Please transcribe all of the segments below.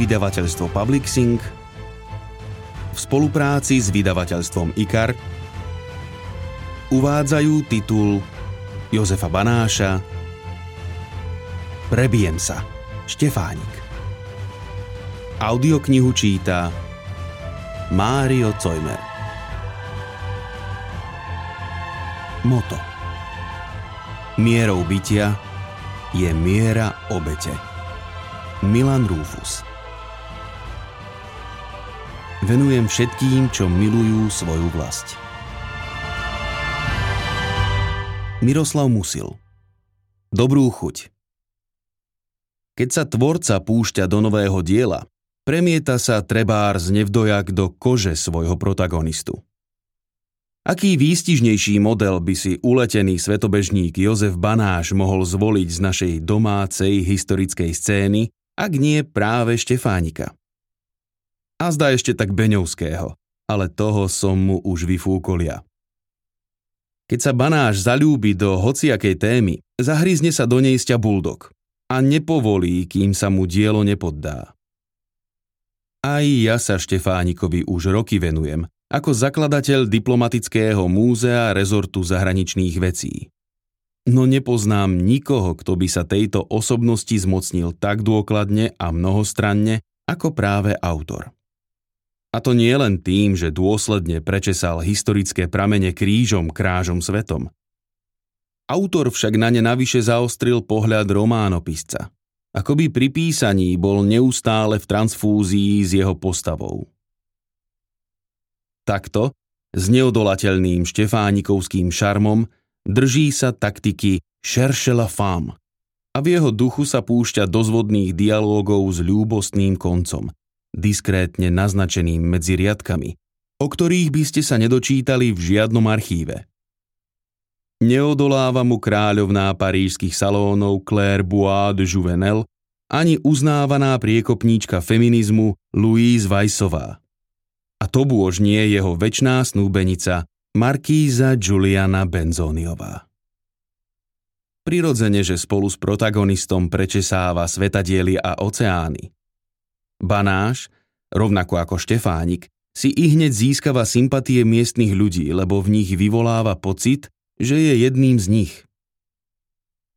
vydavateľstvo Publixing v spolupráci s vydavateľstvom IKAR uvádzajú titul Jozefa Banáša Prebijem sa, Štefánik. Audioknihu číta Mário Cojmer. Moto Mierou bytia je miera obete. Milan Rufus Venujem všetkým, čo milujú svoju vlast. Miroslav Musil Dobrú chuť Keď sa tvorca púšťa do nového diela, premieta sa trebár z nevdojak do kože svojho protagonistu. Aký výstižnejší model by si uletený svetobežník Jozef Banáš mohol zvoliť z našej domácej historickej scény, ak nie práve Štefánika? A zdá ešte tak Beňovského, ale toho som mu už vyfúkol ja. Keď sa banáš zalúbi do hociakej témy, zahryzne sa do nej sťa buldok a nepovolí, kým sa mu dielo nepoddá. Aj ja sa Štefánikovi už roky venujem, ako zakladateľ diplomatického múzea rezortu zahraničných vecí. No nepoznám nikoho, kto by sa tejto osobnosti zmocnil tak dôkladne a mnohostranne, ako práve autor. A to nie len tým, že dôsledne prečesal historické pramene krížom krážom svetom. Autor však na ne navyše zaostril pohľad románopisca. Akoby pri písaní bol neustále v transfúzii s jeho postavou. Takto, s neodolateľným štefánikovským šarmom, drží sa taktiky cherche la femme a v jeho duchu sa púšťa do zvodných dialógov s ľúbostným koncom – diskrétne naznačeným medzi riadkami, o ktorých by ste sa nedočítali v žiadnom archíve. Neodoláva mu kráľovná parížských salónov Claire Bois de Jouvenel ani uznávaná priekopníčka feminizmu Louise Weissová. A to bôž nie jeho väčná snúbenica Markíza Juliana Benzoniová. Prirodzene, že spolu s protagonistom prečesáva svetadiely a oceány – Banáš, rovnako ako Štefánik, si i hneď získava sympatie miestnych ľudí, lebo v nich vyvoláva pocit, že je jedným z nich.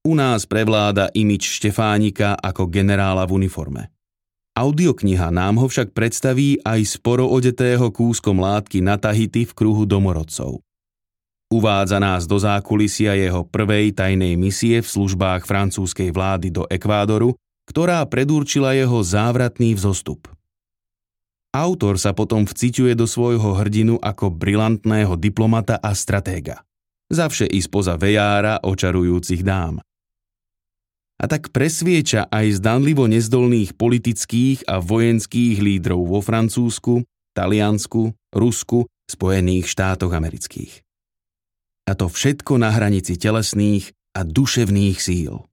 U nás prevláda imič Štefánika ako generála v uniforme. Audiokniha nám ho však predstaví aj sporo odetého kúskom látky na Tahiti v kruhu domorodcov. Uvádza nás do zákulisia jeho prvej tajnej misie v službách francúzskej vlády do Ekvádoru ktorá predurčila jeho závratný vzostup. Autor sa potom vciťuje do svojho hrdinu ako brilantného diplomata a stratéga. Zavše i spoza vejára očarujúcich dám. A tak presvieča aj zdanlivo nezdolných politických a vojenských lídrov vo Francúzsku, Taliansku, Rusku, Spojených štátoch amerických. A to všetko na hranici telesných a duševných síl.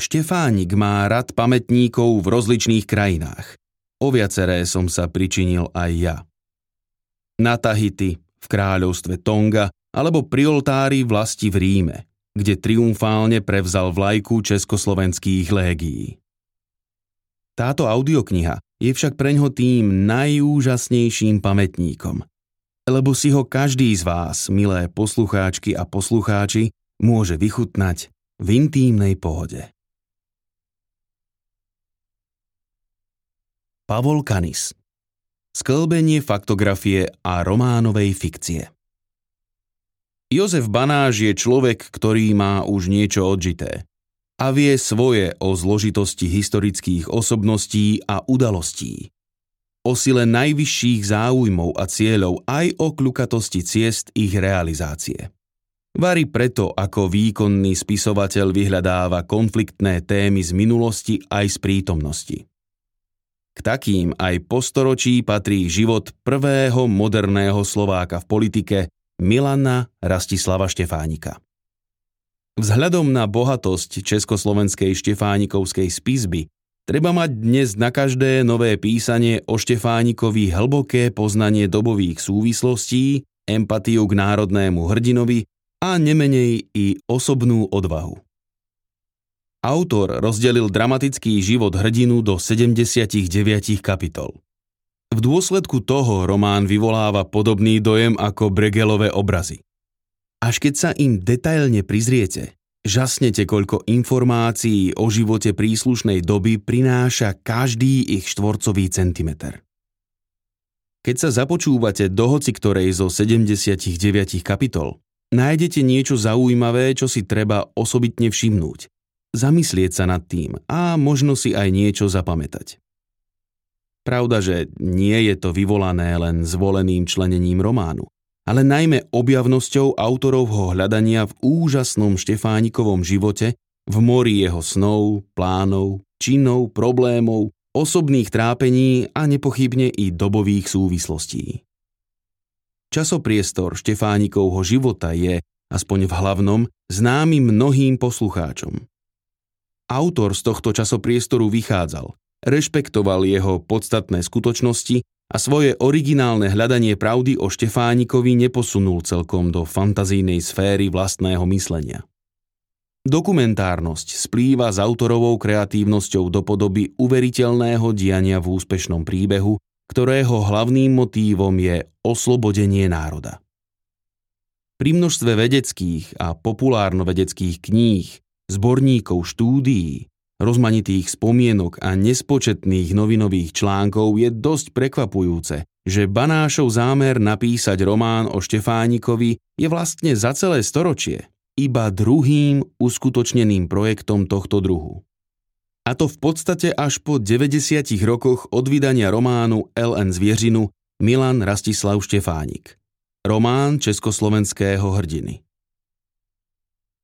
Štefánik má rad pamätníkov v rozličných krajinách. O viaceré som sa pričinil aj ja. Na Tahiti, v kráľovstve Tonga alebo pri oltári vlasti v Ríme, kde triumfálne prevzal vlajku československých légií. Táto audiokniha je však preňho tým najúžasnejším pamätníkom, lebo si ho každý z vás, milé poslucháčky a poslucháči, môže vychutnať v intímnej pohode. Pavol Kanis Sklbenie faktografie a románovej fikcie Jozef Banáš je človek, ktorý má už niečo odžité a vie svoje o zložitosti historických osobností a udalostí. O sile najvyšších záujmov a cieľov aj o kľukatosti ciest ich realizácie. Vary preto, ako výkonný spisovateľ vyhľadáva konfliktné témy z minulosti aj z prítomnosti. K takým aj po storočí patrí život prvého moderného Slováka v politike Milana Rastislava Štefánika. Vzhľadom na bohatosť československej štefánikovskej spisby treba mať dnes na každé nové písanie o Štefánikovi hlboké poznanie dobových súvislostí, empatiu k národnému hrdinovi a nemenej i osobnú odvahu. Autor rozdelil dramatický život hrdinu do 79 kapitol. V dôsledku toho román vyvoláva podobný dojem ako Bregelové obrazy. Až keď sa im detailne prizriete, žasnete, koľko informácií o živote príslušnej doby prináša každý ich štvorcový centimeter. Keď sa započúvate do hoci ktorej zo 79 kapitol, nájdete niečo zaujímavé, čo si treba osobitne všimnúť – zamyslieť sa nad tým a možno si aj niečo zapamätať. Pravda, že nie je to vyvolané len zvoleným členením románu, ale najmä objavnosťou autorovho hľadania v úžasnom Štefánikovom živote, v mori jeho snov, plánov, činov, problémov, osobných trápení a nepochybne i dobových súvislostí. Časopriestor Štefánikovho života je, aspoň v hlavnom, známy mnohým poslucháčom. Autor z tohto časopriestoru vychádzal, rešpektoval jeho podstatné skutočnosti a svoje originálne hľadanie pravdy o Štefánikovi neposunul celkom do fantazijnej sféry vlastného myslenia. Dokumentárnosť splýva s autorovou kreatívnosťou do podoby uveriteľného diania v úspešnom príbehu, ktorého hlavným motívom je oslobodenie národa. Pri množstve vedeckých a populárno-vedeckých kníh, zborníkov štúdií, rozmanitých spomienok a nespočetných novinových článkov je dosť prekvapujúce, že Banášov zámer napísať román o Štefánikovi je vlastne za celé storočie iba druhým uskutočneným projektom tohto druhu. A to v podstate až po 90 rokoch od vydania románu LN Zvieřinu Milan Rastislav Štefánik. Román československého hrdiny.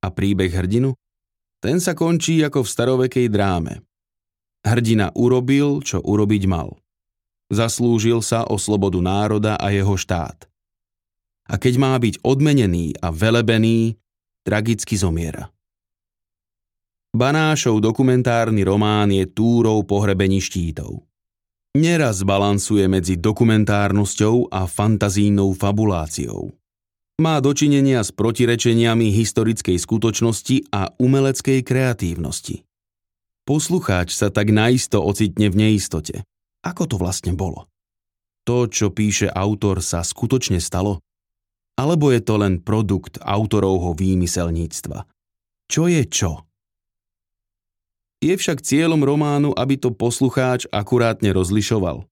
A príbeh hrdinu? Ten sa končí ako v starovekej dráme. Hrdina urobil, čo urobiť mal. Zaslúžil sa o slobodu národa a jeho štát. A keď má byť odmenený a velebený, tragicky zomiera. Banášov dokumentárny román je túrou pohrebení štítov. Neraz balansuje medzi dokumentárnosťou a fantazínou fabuláciou má dočinenia s protirečeniami historickej skutočnosti a umeleckej kreatívnosti. Poslucháč sa tak naisto ocitne v neistote. Ako to vlastne bolo? To, čo píše autor, sa skutočne stalo? Alebo je to len produkt autorovho výmyselníctva? Čo je čo? Je však cieľom románu, aby to poslucháč akurátne rozlišoval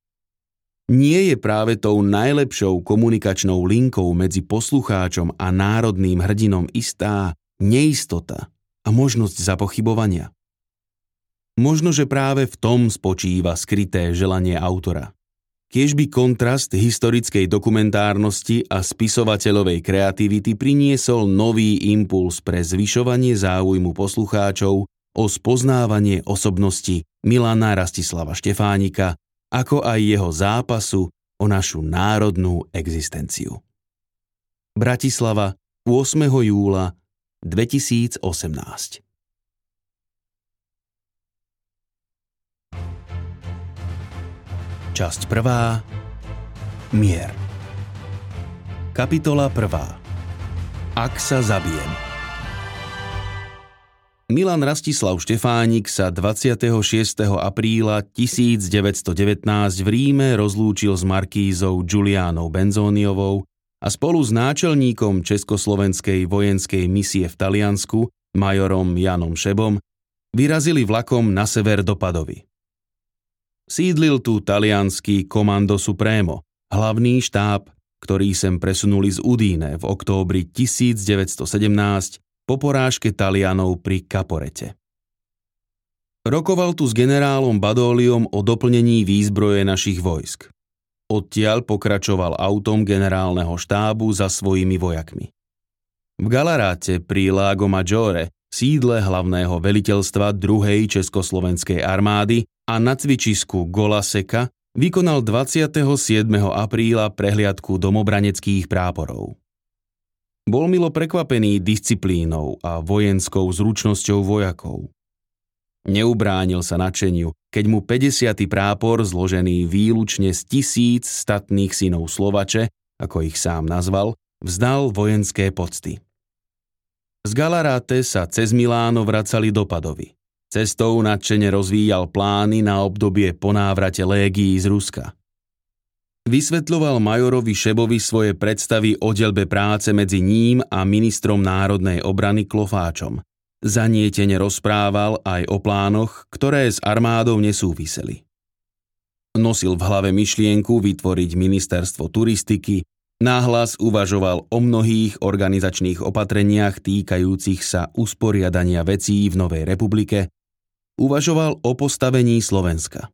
nie je práve tou najlepšou komunikačnou linkou medzi poslucháčom a národným hrdinom istá neistota a možnosť zapochybovania. Možno, že práve v tom spočíva skryté želanie autora. by kontrast historickej dokumentárnosti a spisovateľovej kreativity priniesol nový impuls pre zvyšovanie záujmu poslucháčov o spoznávanie osobnosti Milana Rastislava Štefánika ako aj jeho zápasu o našu národnú existenciu. Bratislava 8. júla 2018 Časť prvá. Mier. Kapitola prvá. Ak sa zabijem Milan Rastislav Štefánik sa 26. apríla 1919 v Ríme rozlúčil s markízou Giulianou Benzóniovou a spolu s náčelníkom Československej vojenskej misie v Taliansku, majorom Janom Šebom, vyrazili vlakom na sever do Padovy. Sídlil tu talianský Komando Supremo, hlavný štáb, ktorý sem presunuli z Udíne v októbri 1917 po porážke Talianov pri Kaporete. Rokoval tu s generálom Badóliom o doplnení výzbroje našich vojsk. Odtiaľ pokračoval autom generálneho štábu za svojimi vojakmi. V Galaráte pri Lago Maggiore, sídle hlavného veliteľstva 2. Československej armády a na cvičisku Golaseka vykonal 27. apríla prehliadku domobraneckých práporov. Bol milo prekvapený disciplínou a vojenskou zručnosťou vojakov. Neubránil sa načeniu, keď mu 50. prápor, zložený výlučne z tisíc statných synov Slovače, ako ich sám nazval, vzdal vojenské pocty. Z Galaráte sa cez Miláno vracali do Padovy. Cestou nadšene rozvíjal plány na obdobie po návrate légií z Ruska. Vysvetľoval majorovi Šebovi svoje predstavy o delbe práce medzi ním a ministrom národnej obrany Klofáčom. Zanietene rozprával aj o plánoch, ktoré s armádou nesúviseli. Nosil v hlave myšlienku vytvoriť ministerstvo turistiky, náhlas uvažoval o mnohých organizačných opatreniach týkajúcich sa usporiadania vecí v Novej republike, uvažoval o postavení Slovenska.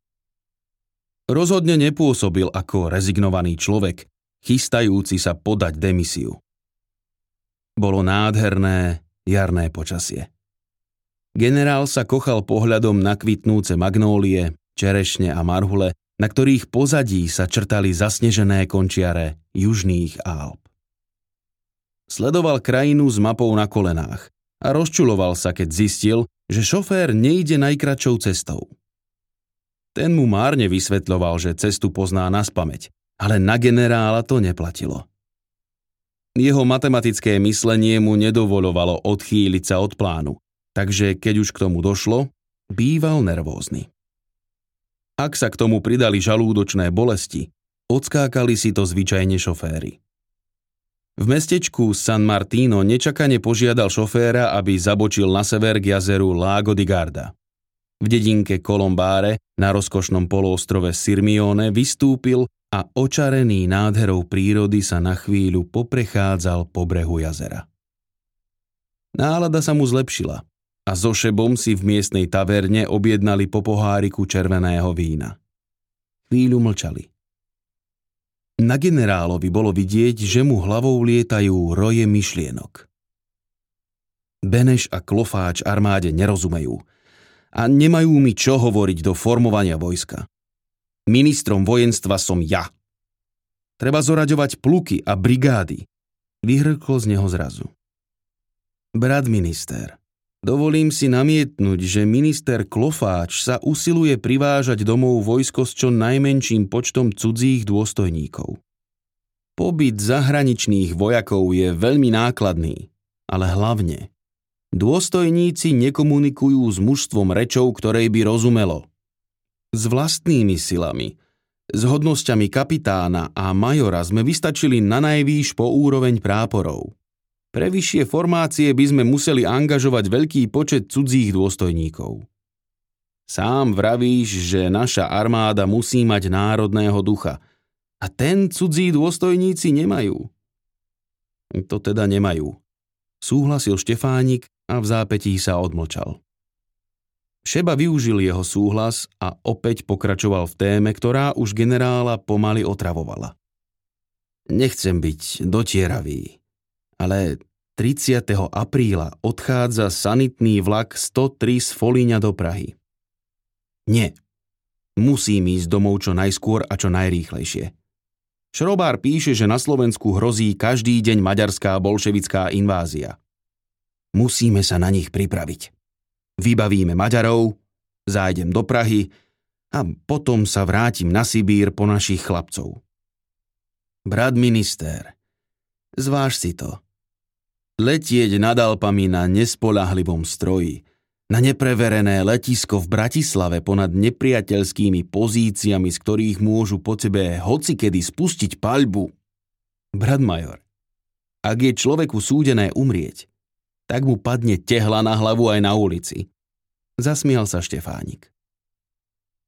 Rozhodne nepôsobil ako rezignovaný človek, chystajúci sa podať demisiu. Bolo nádherné jarné počasie. Generál sa kochal pohľadom na kvitnúce magnólie, čerešne a marhule, na ktorých pozadí sa črtali zasnežené končiare južných Alp. Sledoval krajinu s mapou na kolenách a rozčuloval sa, keď zistil, že šofér nejde najkračou cestou. Ten mu márne vysvetľoval, že cestu pozná na spameť, ale na generála to neplatilo. Jeho matematické myslenie mu nedovolovalo odchýliť sa od plánu, takže keď už k tomu došlo, býval nervózny. Ak sa k tomu pridali žalúdočné bolesti, odskákali si to zvyčajne šoféry. V mestečku San Martino nečakane požiadal šoféra, aby zabočil na sever k jazeru Lago di Garda. V dedinke Kolombáre na rozkošnom poloostrove Sirmione vystúpil a očarený nádherou prírody sa na chvíľu poprechádzal po brehu jazera. Nálada sa mu zlepšila a so šebom si v miestnej taverne objednali po poháriku červeného vína. Chvíľu mlčali. Na generálovi bolo vidieť, že mu hlavou lietajú roje myšlienok. Beneš a Klofáč armáde nerozumejú a nemajú mi čo hovoriť do formovania vojska. Ministrom vojenstva som ja. Treba zoraďovať pluky a brigády. Vyhrklo z neho zrazu. Brat minister, Dovolím si namietnúť, že minister Klofáč sa usiluje privážať domov vojsko s čo najmenším počtom cudzích dôstojníkov. Pobyt zahraničných vojakov je veľmi nákladný, ale hlavne dôstojníci nekomunikujú s mužstvom rečou, ktorej by rozumelo. S vlastnými silami, s hodnosťami kapitána a majora sme vystačili na najvýš po úroveň práporov – pre vyššie formácie by sme museli angažovať veľký počet cudzích dôstojníkov. Sám vravíš, že naša armáda musí mať národného ducha. A ten cudzí dôstojníci nemajú. To teda nemajú. Súhlasil Štefánik a v zápetí sa odmlčal. Šeba využil jeho súhlas a opäť pokračoval v téme, ktorá už generála pomaly otravovala. Nechcem byť dotieravý, ale 30. apríla odchádza sanitný vlak 103 z Folíňa do Prahy. Nie. Musím ísť domov čo najskôr a čo najrýchlejšie. Šrobár píše, že na Slovensku hrozí každý deň maďarská bolševická invázia. Musíme sa na nich pripraviť. Vybavíme Maďarov, zájdem do Prahy a potom sa vrátim na Sibír po našich chlapcov. Brat minister, zváž si to. Letieť nad Alpami na nespolahlivom stroji, na nepreverené letisko v Bratislave ponad nepriateľskými pozíciami, z ktorých môžu po tebe hocikedy spustiť paľbu. Brat major, ak je človeku súdené umrieť, tak mu padne tehla na hlavu aj na ulici. Zasmial sa Štefánik.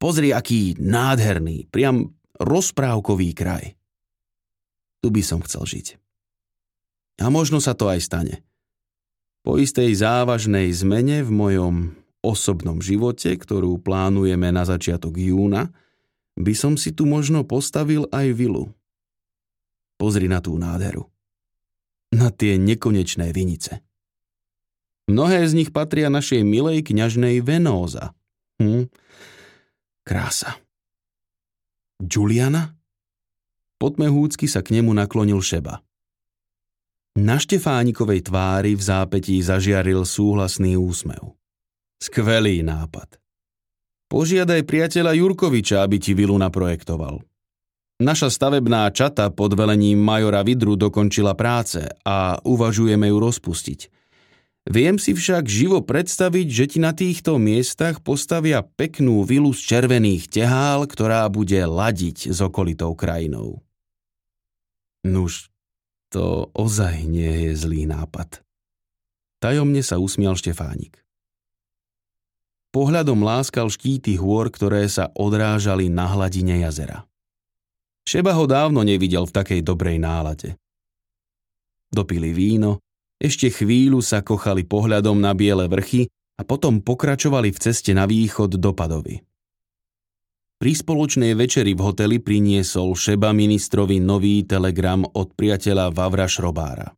Pozri, aký nádherný, priam rozprávkový kraj. Tu by som chcel žiť. A možno sa to aj stane. Po istej závažnej zmene v mojom osobnom živote, ktorú plánujeme na začiatok júna, by som si tu možno postavil aj vilu. Pozri na tú nádheru. Na tie nekonečné vinice. Mnohé z nich patria našej milej kňažnej Venóza. Hm. Krása. Juliana? Potmehúcky sa k nemu naklonil Šeba. Na Štefánikovej tvári v zápetí zažiaril súhlasný úsmev. Skvelý nápad. Požiadaj priateľa Jurkoviča, aby ti vilu naprojektoval. Naša stavebná čata pod velením majora Vidru dokončila práce a uvažujeme ju rozpustiť. Viem si však živo predstaviť, že ti na týchto miestach postavia peknú vilu z červených tehál, ktorá bude ladiť s okolitou krajinou. Nuž, to ozaj nie je zlý nápad. Tajomne sa usmial Štefánik. Pohľadom láskal štíty hôr, ktoré sa odrážali na hladine jazera. Šeba ho dávno nevidel v takej dobrej nálade. Dopili víno, ešte chvíľu sa kochali pohľadom na biele vrchy a potom pokračovali v ceste na východ do Padovy. Pri spoločnej večeri v hoteli priniesol Šeba ministrovi nový telegram od priateľa Vavra Šrobára.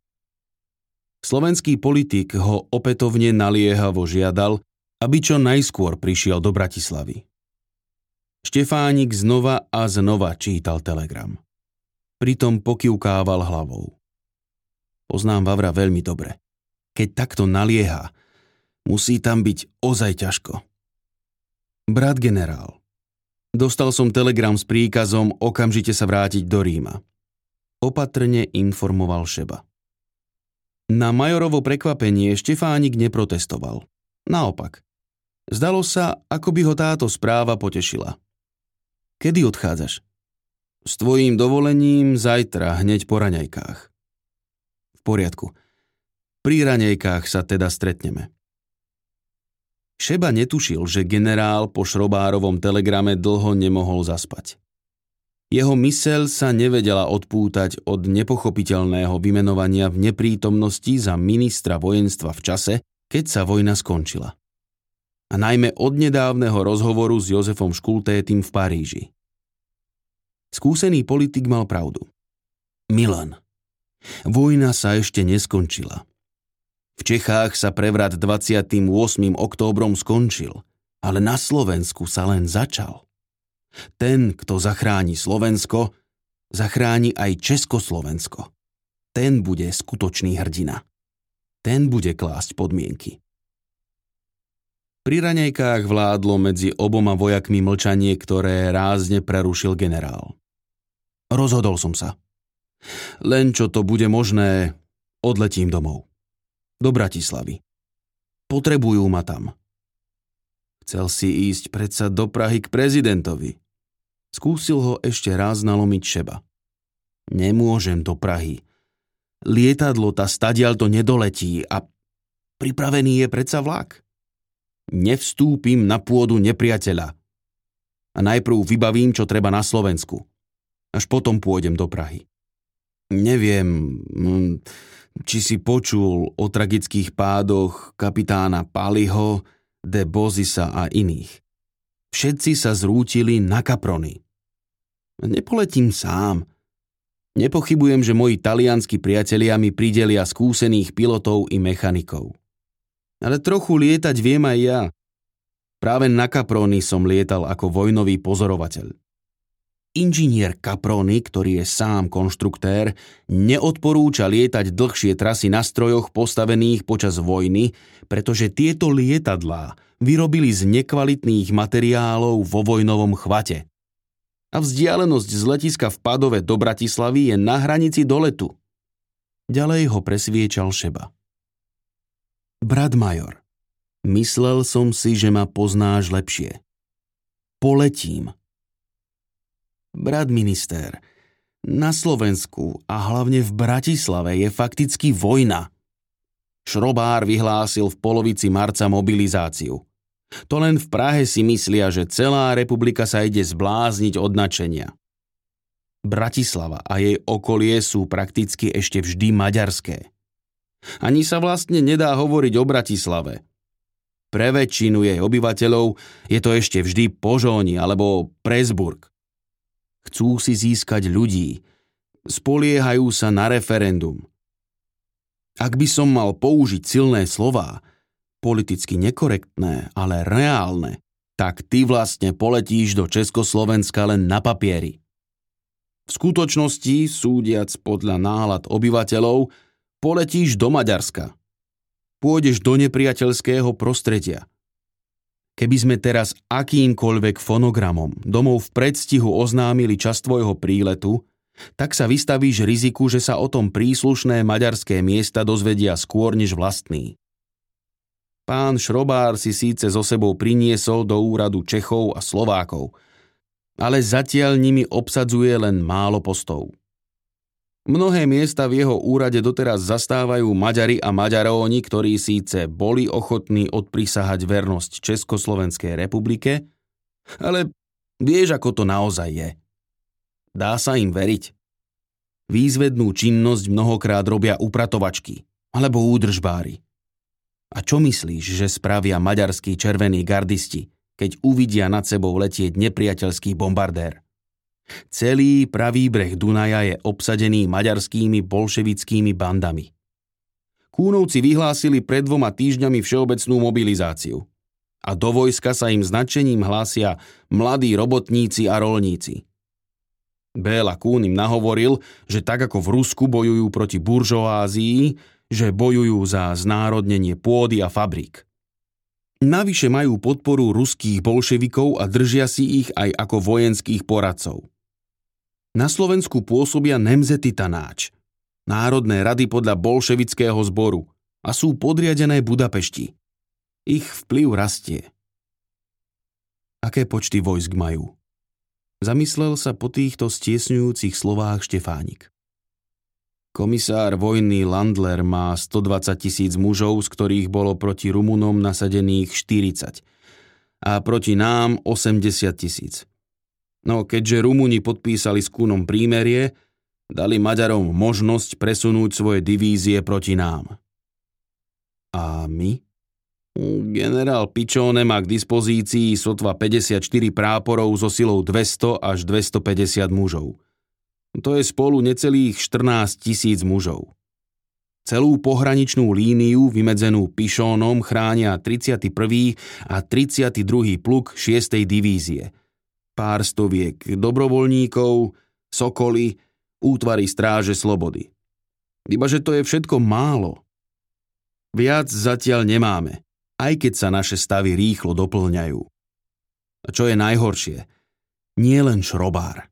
Slovenský politik ho opätovne naliehavo žiadal, aby čo najskôr prišiel do Bratislavy. Štefánik znova a znova čítal telegram. Pritom pokiukával hlavou. Poznám Vavra veľmi dobre. Keď takto nalieha, musí tam byť ozaj ťažko. Brat generál. Dostal som telegram s príkazom okamžite sa vrátiť do Ríma. Opatrne informoval Šeba. Na Majorovo prekvapenie Štefánik neprotestoval. Naopak. Zdalo sa, ako by ho táto správa potešila. Kedy odchádzaš? S tvojím dovolením zajtra, hneď po raňajkách poriadku. Pri ranejkách sa teda stretneme. Šeba netušil, že generál po Šrobárovom telegrame dlho nemohol zaspať. Jeho myseľ sa nevedela odpútať od nepochopiteľného vymenovania v neprítomnosti za ministra vojenstva v čase, keď sa vojna skončila. A najmä od nedávneho rozhovoru s Jozefom Škultétym v Paríži. Skúsený politik mal pravdu. Milan – Vojna sa ešte neskončila. V Čechách sa prevrat 28. októbrom skončil, ale na Slovensku sa len začal. Ten, kto zachráni Slovensko, zachráni aj Československo. Ten bude skutočný hrdina. Ten bude klásť podmienky. Pri raňajkách vládlo medzi oboma vojakmi mlčanie, ktoré rázne prerušil generál. Rozhodol som sa, len čo to bude možné, odletím domov. Do Bratislavy. Potrebujú ma tam. Chcel si ísť predsa do Prahy k prezidentovi. Skúsil ho ešte raz nalomiť šeba. Nemôžem do Prahy. Lietadlo ta stadial to nedoletí a pripravený je predsa vlak. Nevstúpim na pôdu nepriateľa. A najprv vybavím, čo treba na Slovensku. Až potom pôjdem do Prahy. Neviem, či si počul o tragických pádoch kapitána Paliho, de Bozisa a iných. Všetci sa zrútili na kaprony. Nepoletím sám. Nepochybujem, že moji talianskí priatelia mi pridelia skúsených pilotov i mechanikov. Ale trochu lietať viem aj ja. Práve na kaprony som lietal ako vojnový pozorovateľ. Inžinier Caproni, ktorý je sám konštruktér, neodporúča lietať dlhšie trasy na strojoch postavených počas vojny, pretože tieto lietadlá vyrobili z nekvalitných materiálov vo vojnovom chvate. A vzdialenosť z letiska v Padove do Bratislavy je na hranici doletu. Ďalej ho presviečal Šeba. Brat Major, myslel som si, že ma poznáš lepšie. Poletím, Brat minister, na Slovensku a hlavne v Bratislave je fakticky vojna. Šrobár vyhlásil v polovici marca mobilizáciu. To len v Prahe si myslia, že celá republika sa ide zblázniť od načenia. Bratislava a jej okolie sú prakticky ešte vždy maďarské. Ani sa vlastne nedá hovoriť o Bratislave. Pre väčšinu jej obyvateľov je to ešte vždy Požóni alebo Presburg. Chcú si získať ľudí. Spoliehajú sa na referendum. Ak by som mal použiť silné slová, politicky nekorektné, ale reálne, tak ty vlastne poletíš do Československa len na papieri. V skutočnosti, súdiac podľa náhľad obyvateľov, poletíš do Maďarska. Pôjdeš do nepriateľského prostredia – Keby sme teraz akýmkoľvek fonogramom domov v predstihu oznámili čas tvojho príletu, tak sa vystavíš riziku, že sa o tom príslušné maďarské miesta dozvedia skôr než vlastný. Pán Šrobár si síce so sebou priniesol do úradu Čechov a Slovákov, ale zatiaľ nimi obsadzuje len málo postov. Mnohé miesta v jeho úrade doteraz zastávajú Maďari a Maďaróni, ktorí síce boli ochotní odprisahať vernosť Československej republike, ale vieš, ako to naozaj je. Dá sa im veriť. Výzvednú činnosť mnohokrát robia upratovačky alebo údržbári. A čo myslíš, že spravia maďarskí červení gardisti, keď uvidia nad sebou letieť nepriateľský bombardér? Celý pravý breh Dunaja je obsadený maďarskými bolševickými bandami. Kúnovci vyhlásili pred dvoma týždňami všeobecnú mobilizáciu. A do vojska sa im značením hlásia mladí robotníci a rolníci. Béla Kún im nahovoril, že tak ako v Rusku bojujú proti buržoázii, že bojujú za znárodnenie pôdy a fabrík. Navyše majú podporu ruských bolševikov a držia si ich aj ako vojenských poradcov. Na Slovensku pôsobia Nemzety Tanáč, národné rady podľa bolševického zboru a sú podriadené Budapešti. Ich vplyv rastie. Aké počty vojsk majú? Zamyslel sa po týchto stiesňujúcich slovách Štefánik. Komisár vojny Landler má 120 tisíc mužov, z ktorých bolo proti Rumunom nasadených 40 a proti nám 80 tisíc. No keďže Rumúni podpísali s Kúnom prímerie, dali Maďarom možnosť presunúť svoje divízie proti nám. A my? Generál Pičone má k dispozícii sotva 54 práporov so silou 200 až 250 mužov. To je spolu necelých 14 tisíc mužov. Celú pohraničnú líniu vymedzenú Pišónom chránia 31. a 32. pluk 6. divízie – pár stoviek dobrovoľníkov, sokoly, útvary stráže slobody. Ibaže to je všetko málo. Viac zatiaľ nemáme, aj keď sa naše stavy rýchlo doplňajú. A čo je najhoršie, nie len šrobár,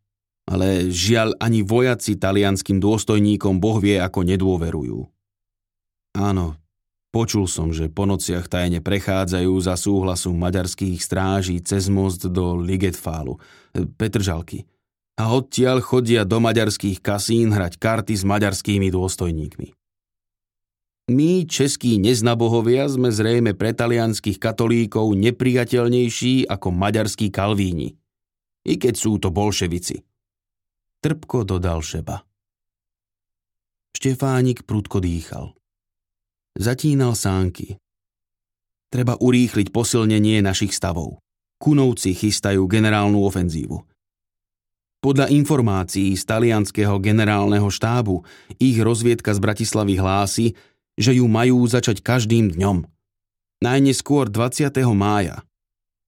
ale žiaľ ani vojaci talianským dôstojníkom Boh vie, ako nedôverujú. Áno, Počul som, že po nociach tajne prechádzajú za súhlasu maďarských stráží cez most do Ligetfálu, Petržalky. A odtiaľ chodia do maďarských kasín hrať karty s maďarskými dôstojníkmi. My, českí neznabohovia, sme zrejme pre talianských katolíkov nepriateľnejší ako maďarskí kalvíni. I keď sú to bolševici. Trpko dodal Šeba. Štefánik prudko dýchal. Zatínal sánky. Treba urýchliť posilnenie našich stavov. Kunovci chystajú generálnu ofenzívu. Podľa informácií z talianského generálneho štábu ich rozviedka z Bratislavy hlási, že ju majú začať každým dňom. Najneskôr 20. mája.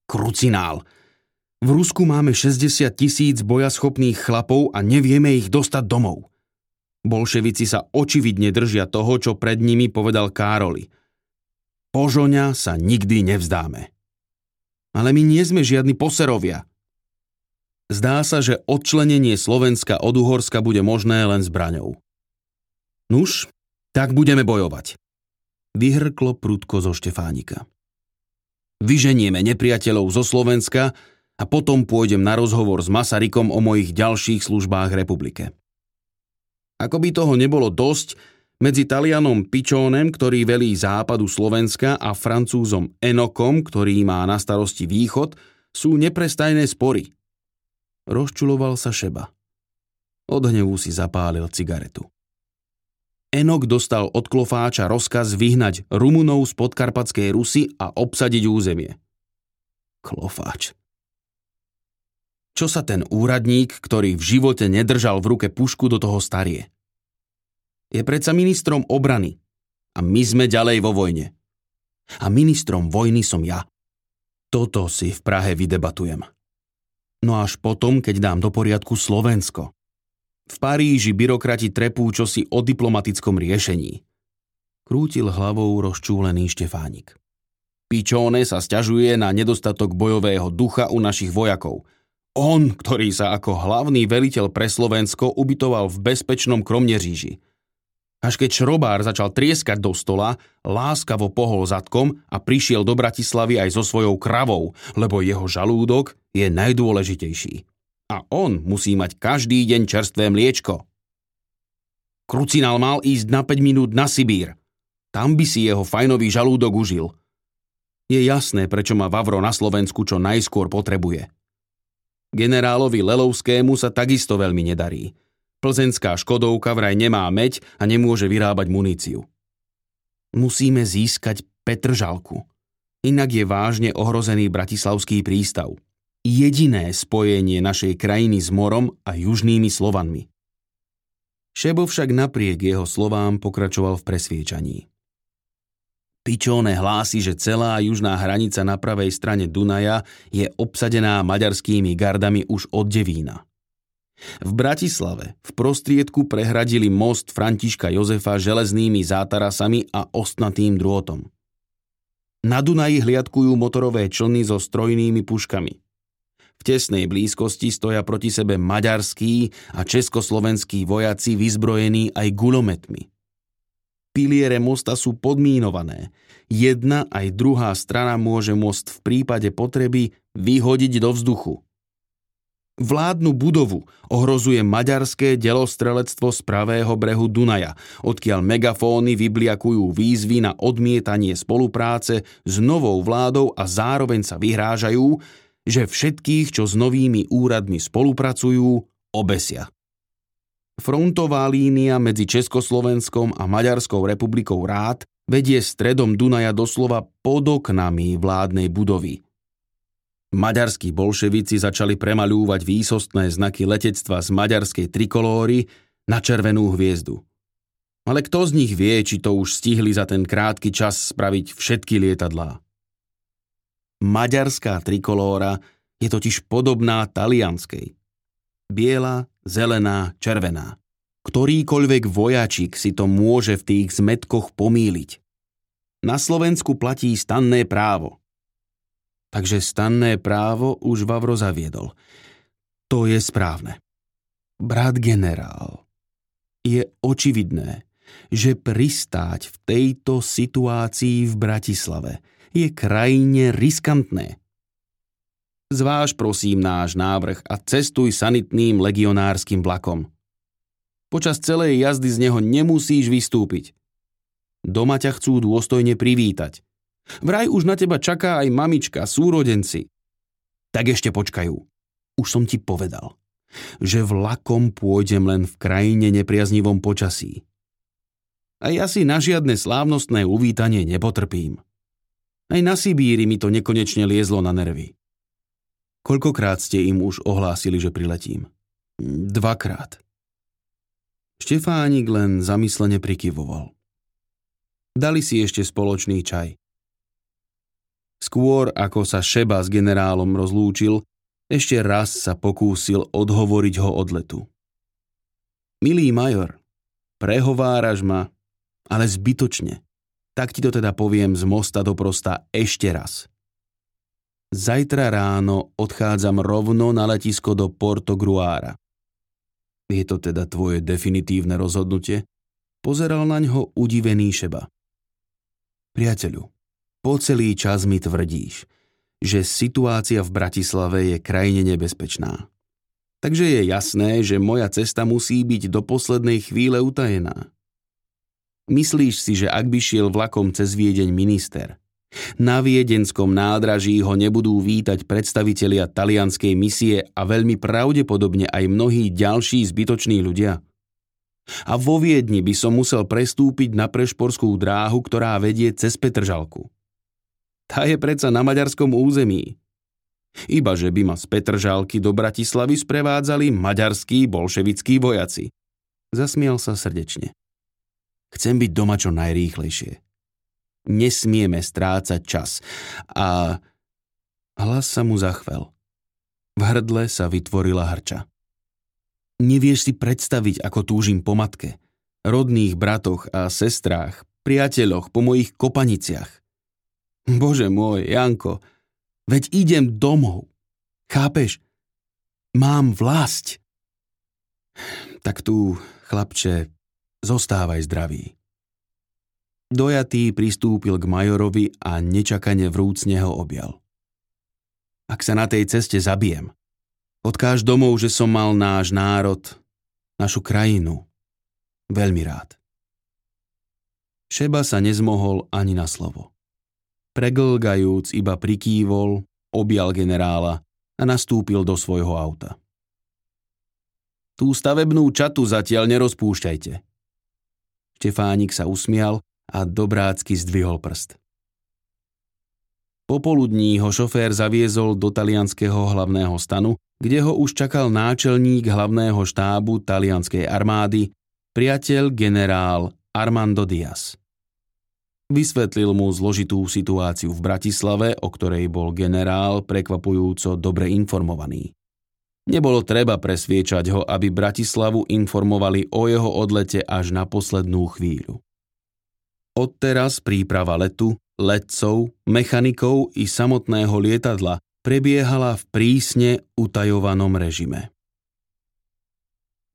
Krucinál. V Rusku máme 60 tisíc bojaschopných chlapov a nevieme ich dostať domov. Bolševici sa očividne držia toho, čo pred nimi povedal Károli. Požoňa sa nikdy nevzdáme. Ale my nie sme žiadni poserovia. Zdá sa, že odčlenenie Slovenska od Uhorska bude možné len zbraňou. Nuž, tak budeme bojovať. Vyhrklo prudko zo Štefánika. Vyženieme nepriateľov zo Slovenska a potom pôjdem na rozhovor s Masarykom o mojich ďalších službách republike. Ako by toho nebolo dosť, medzi Talianom Pičónem, ktorý velí západu Slovenska a Francúzom Enokom, ktorý má na starosti východ, sú neprestajné spory. Rozčuloval sa Šeba. Od hnevu si zapálil cigaretu. Enok dostal od klofáča rozkaz vyhnať Rumunov z podkarpatskej Rusy a obsadiť územie. Klofáč. Čo sa ten úradník, ktorý v živote nedržal v ruke pušku do toho starie? Je predsa ministrom obrany. A my sme ďalej vo vojne. A ministrom vojny som ja. Toto si v Prahe vydebatujem. No až potom, keď dám do poriadku Slovensko. V Paríži byrokrati trepú čosi o diplomatickom riešení. Krútil hlavou rozčúlený Štefánik. Pičóne sa stiažuje na nedostatok bojového ducha u našich vojakov – on, ktorý sa ako hlavný veliteľ pre Slovensko ubytoval v bezpečnom Kromneříži. Až keď šrobár začal trieskať do stola, láskavo pohol zadkom a prišiel do Bratislavy aj so svojou kravou, lebo jeho žalúdok je najdôležitejší. A on musí mať každý deň čerstvé mliečko. Krucinál mal ísť na 5 minút na Sibír. Tam by si jeho fajnový žalúdok užil. Je jasné, prečo ma Vavro na Slovensku čo najskôr potrebuje. Generálovi Lelovskému sa takisto veľmi nedarí. Plzenská Škodovka vraj nemá meď a nemôže vyrábať muníciu. Musíme získať Petržalku. Inak je vážne ohrozený Bratislavský prístav. Jediné spojenie našej krajiny s morom a južnými Slovanmi. Šebo však napriek jeho slovám pokračoval v presviečaní. Pičóne hlási, že celá južná hranica na pravej strane Dunaja je obsadená maďarskými gardami už od Devína. V Bratislave v prostriedku prehradili most Františka Jozefa železnými zátarasami a ostnatým drôtom. Na Dunaji hliadkujú motorové člny so strojnými puškami. V tesnej blízkosti stoja proti sebe maďarskí a československí vojaci vyzbrojení aj gulometmi. Piliere mosta sú podmínované. Jedna aj druhá strana môže most v prípade potreby vyhodiť do vzduchu. Vládnu budovu ohrozuje maďarské delostrelectvo z pravého brehu Dunaja, odkiaľ megafóny vybliakujú výzvy na odmietanie spolupráce s novou vládou a zároveň sa vyhrážajú, že všetkých, čo s novými úradmi spolupracujú, obesia. Frontová línia medzi Československom a Maďarskou republikou Rád vedie stredom Dunaja doslova pod oknami vládnej budovy. Maďarskí bolševici začali premaľúvať výsostné znaky letectva z maďarskej trikolóry na červenú hviezdu. Ale kto z nich vie, či to už stihli za ten krátky čas spraviť všetky lietadlá? Maďarská trikolóra je totiž podobná talianskej. Biela, zelená, červená. Ktorýkoľvek vojačik si to môže v tých zmetkoch pomýliť. Na Slovensku platí stanné právo. Takže stanné právo už Vavro zaviedol. To je správne. Brat generál, je očividné, že pristáť v tejto situácii v Bratislave je krajine riskantné. Zváž prosím náš návrh a cestuj sanitným legionárskym vlakom. Počas celej jazdy z neho nemusíš vystúpiť. Doma ťa chcú dôstojne privítať. Vraj už na teba čaká aj mamička, súrodenci. Tak ešte počkajú. Už som ti povedal, že vlakom pôjdem len v krajine nepriaznivom počasí. A ja si na žiadne slávnostné uvítanie nepotrpím. Aj na Sibíri mi to nekonečne liezlo na nervy. Koľkokrát ste im už ohlásili, že priletím? Dvakrát. Štefánik len zamyslene prikyvoval. Dali si ešte spoločný čaj. Skôr ako sa Šeba s generálom rozlúčil, ešte raz sa pokúsil odhovoriť ho od letu. Milý major, prehováraš ma, ale zbytočne. Tak ti to teda poviem z mosta do prosta ešte raz. Zajtra ráno odchádzam rovno na letisko do Porto Gruára. Je to teda tvoje definitívne rozhodnutie? Pozeral na ňo udivený Šeba. Priateľu, po celý čas mi tvrdíš, že situácia v Bratislave je krajine nebezpečná. Takže je jasné, že moja cesta musí byť do poslednej chvíle utajená. Myslíš si, že ak by šiel vlakom cez Viedeň minister – na viedenskom nádraží ho nebudú vítať predstavitelia talianskej misie a veľmi pravdepodobne aj mnohí ďalší zbytoční ľudia. A vo Viedni by som musel prestúpiť na prešporskú dráhu, ktorá vedie cez Petržalku. Tá je predsa na maďarskom území. Iba že by ma z Petržalky do Bratislavy sprevádzali maďarskí bolševickí vojaci. Zasmial sa srdečne. Chcem byť doma čo najrýchlejšie. Nesmieme strácať čas. A hlas sa mu zachvel. V hrdle sa vytvorila hrča. Nevieš si predstaviť, ako túžim po matke, rodných bratoch a sestrách, priateľoch, po mojich kopaniciach. Bože môj, Janko, veď idem domov. Chápeš? Mám vlast. Tak tu, chlapče, zostávaj zdravý. Dojatý pristúpil k majorovi a nečakane vrúcne ho objal. Ak sa na tej ceste zabijem, odkáž domov, že som mal náš národ, našu krajinu, veľmi rád. Šeba sa nezmohol ani na slovo. Preglgajúc iba prikývol, objal generála a nastúpil do svojho auta. Tú stavebnú čatu zatiaľ nerozpúšťajte. Štefánik sa usmial a dobrácky zdvihol prst. Popoludní ho šofér zaviezol do talianského hlavného stanu, kde ho už čakal náčelník hlavného štábu talianskej armády, priateľ generál Armando Diaz. Vysvetlil mu zložitú situáciu v Bratislave, o ktorej bol generál prekvapujúco dobre informovaný. Nebolo treba presviečať ho, aby Bratislavu informovali o jeho odlete až na poslednú chvíľu. Odteraz príprava letu, letcov, mechanikov i samotného lietadla prebiehala v prísne utajovanom režime.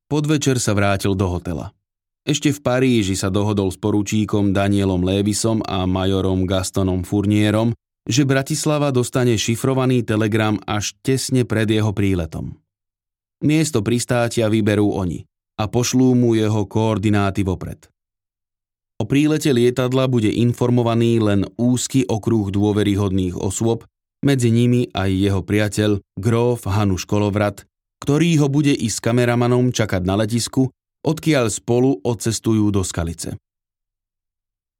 Podvečer sa vrátil do hotela. Ešte v Paríži sa dohodol s poručíkom Danielom Lévisom a majorom Gastonom Furnierom, že Bratislava dostane šifrovaný telegram až tesne pred jeho príletom. Miesto pristátia vyberú oni a pošlú mu jeho koordináty vopred. O prílete lietadla bude informovaný len úzky okruh dôveryhodných osôb, medzi nimi aj jeho priateľ, gróf Hanuš Kolovrat, ktorý ho bude i s kameramanom čakať na letisku, odkiaľ spolu odcestujú do Skalice.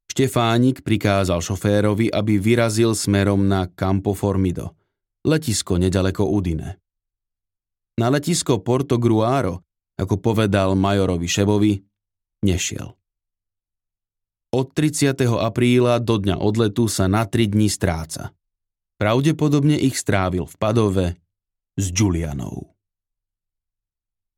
Štefánik prikázal šoférovi, aby vyrazil smerom na Campo Formido, letisko nedaleko Udine. Na letisko Porto Gruaro, ako povedal majorovi Šebovi, nešiel. Od 30. apríla do dňa odletu sa na 3 dní stráca. Pravdepodobne ich strávil v Padove s Julianou.